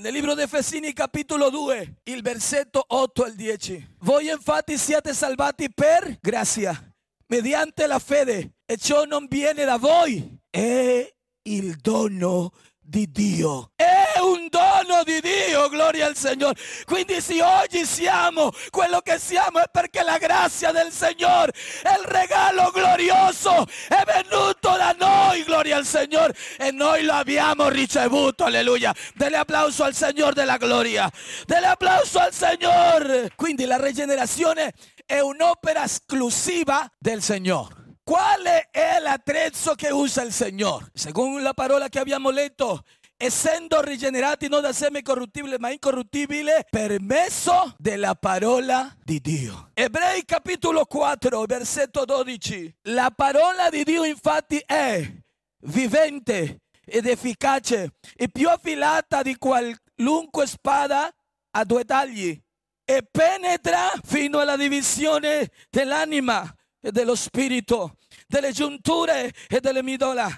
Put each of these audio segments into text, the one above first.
Nel libro di Efesini capitolo 2, il versetto 8 al 10. Voi infatti siete salvati per grazia, mediante la fede, e ciò non viene da voi, è il dono di Dio. È un dono di Dio, gloria al Signore. Quindi se oggi siamo quello che siamo è perché la grazia del è il regalo glorioso è venuto da noi, gloria al Signore, e noi lo abbiamo ricevuto, alleluia. Delle applauso al Signore della gloria. Delle applauso al Signore. Quindi la rigenerazione è un'opera esclusiva del Signore. Quale è l'attrezzo che usa il Signore? Secondo la parola che abbiamo letto, essendo rigenerati non da seme corruttibile ma incorruttibile per mezzo della parola di Dio. Ebrei capitolo 4, versetto 12. La parola di Dio infatti è vivente ed efficace e più affilata di qualunque spada a due tagli e penetra fino alla divisione dell'anima e dello spirito, delle giunture e delle midola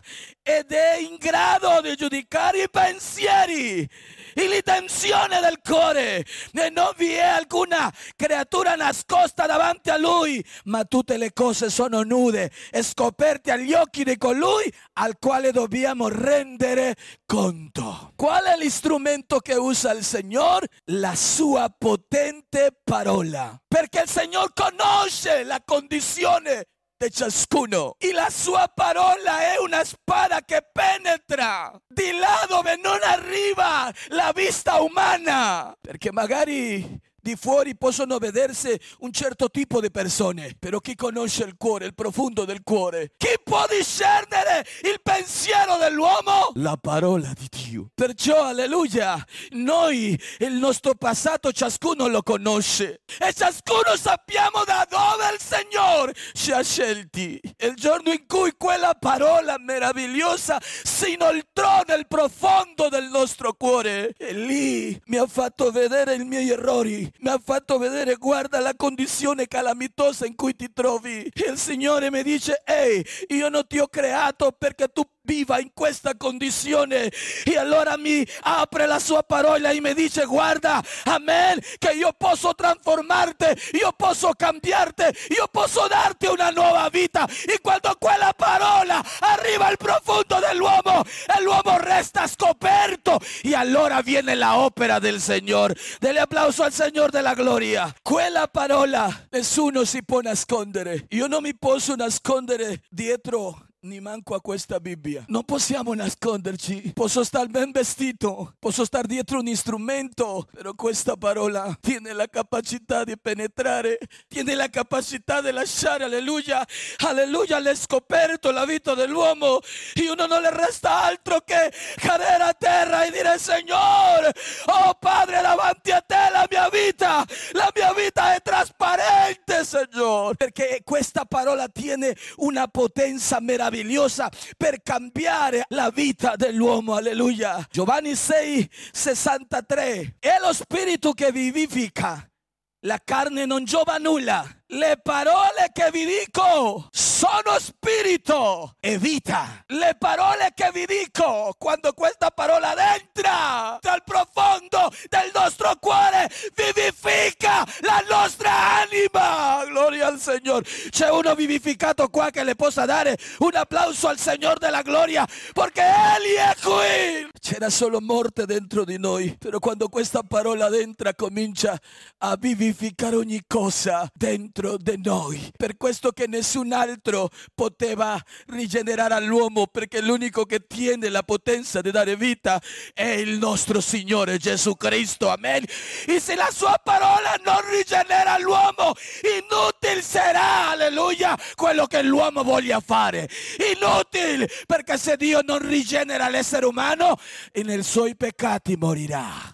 ed è in grado di giudicare i pensieri e l'intenzione del cuore e non vi è alcuna creatura nascosta davanti a lui ma tutte le cose sono nude scoperte agli occhi di colui al quale dobbiamo rendere conto. Qual è l'istrumento che usa il Signore? la sua potente parola. Perché il Signore conosce la condizione di ciascuno. E la sua parola è una spada che penetra di là dove non arriva la vista umana. Perché magari di fuori possono vedersi un certo tipo di persone, però chi conosce il cuore, il profondo del cuore? Chi può discernere il pensiero dell'uomo? La parola di Dio. Perciò, alleluia, noi il nostro passato ciascuno lo conosce e ciascuno sappiamo da dove il Signore ci ha scelti. Il giorno in cui quella parola meravigliosa si inoltrò nel profondo del nostro cuore e lì mi ha fatto vedere i miei errori mi ha fatto vedere, guarda la condizione calamitosa in cui ti trovi. E il Signore mi dice, ehi, io non ti ho creato perché tu viva in questa condizione e allora mi apre la sua parola e mi dice guarda amen che io posso trasformarti io posso cambiarti io posso darti una nuova vita e quando quella parola arriva al profondo dell'uomo l'uomo resta scoperto e allora viene la opera del Signore delle applauso al Signore della gloria. Quella parola. Nessuno si può nascondere io non mi posso nascondere dietro ni manco a questa Bibbia. Non possiamo nasconderci. Posso star ben vestito, posso star dietro un strumento, però questa parola. Tiene la capacità di penetrare, tiene la capacità di lasciare, alleluia, alleluia, l'è scoperto la vita dell'uomo e uno non le resta altro che cadere a terra e dire Signore, oh Padre, davanti a te la mia vita, la mia vita è trasparente, Signore, perché questa parola tiene una potenza meravigliosa meravigliosa per cambiare la vita dell'uomo. Alleluia. Giovanni 6, 63. È lo spirito che vivifica. La carne non giova nulla. Le parole che vi dico sono spirito e vita. Le parole che vi dico, quando questa parola entra dal profondo del nostro cuore, vivifica la nostra anima. Gloria al Signore. C'è uno vivificato qua che le possa dare un applauso al Signore della gloria, perché Egli è qui. C'era solo morte dentro di noi, però quando questa parola entra comincia a vivificare ogni cosa dentro di noi. Per questo che nessun altro poteva rigenerare all'uomo, perché l'unico che tiene la potenza di dare vita è il nostro Signore Gesù Cristo. Amen. E se la sua parola non rigenera l'uomo, inutile sarà, alleluia, quello che l'uomo voglia fare. Inutile, perché se Dio non rigenera l'essere umano, nei suoi peccati morirà.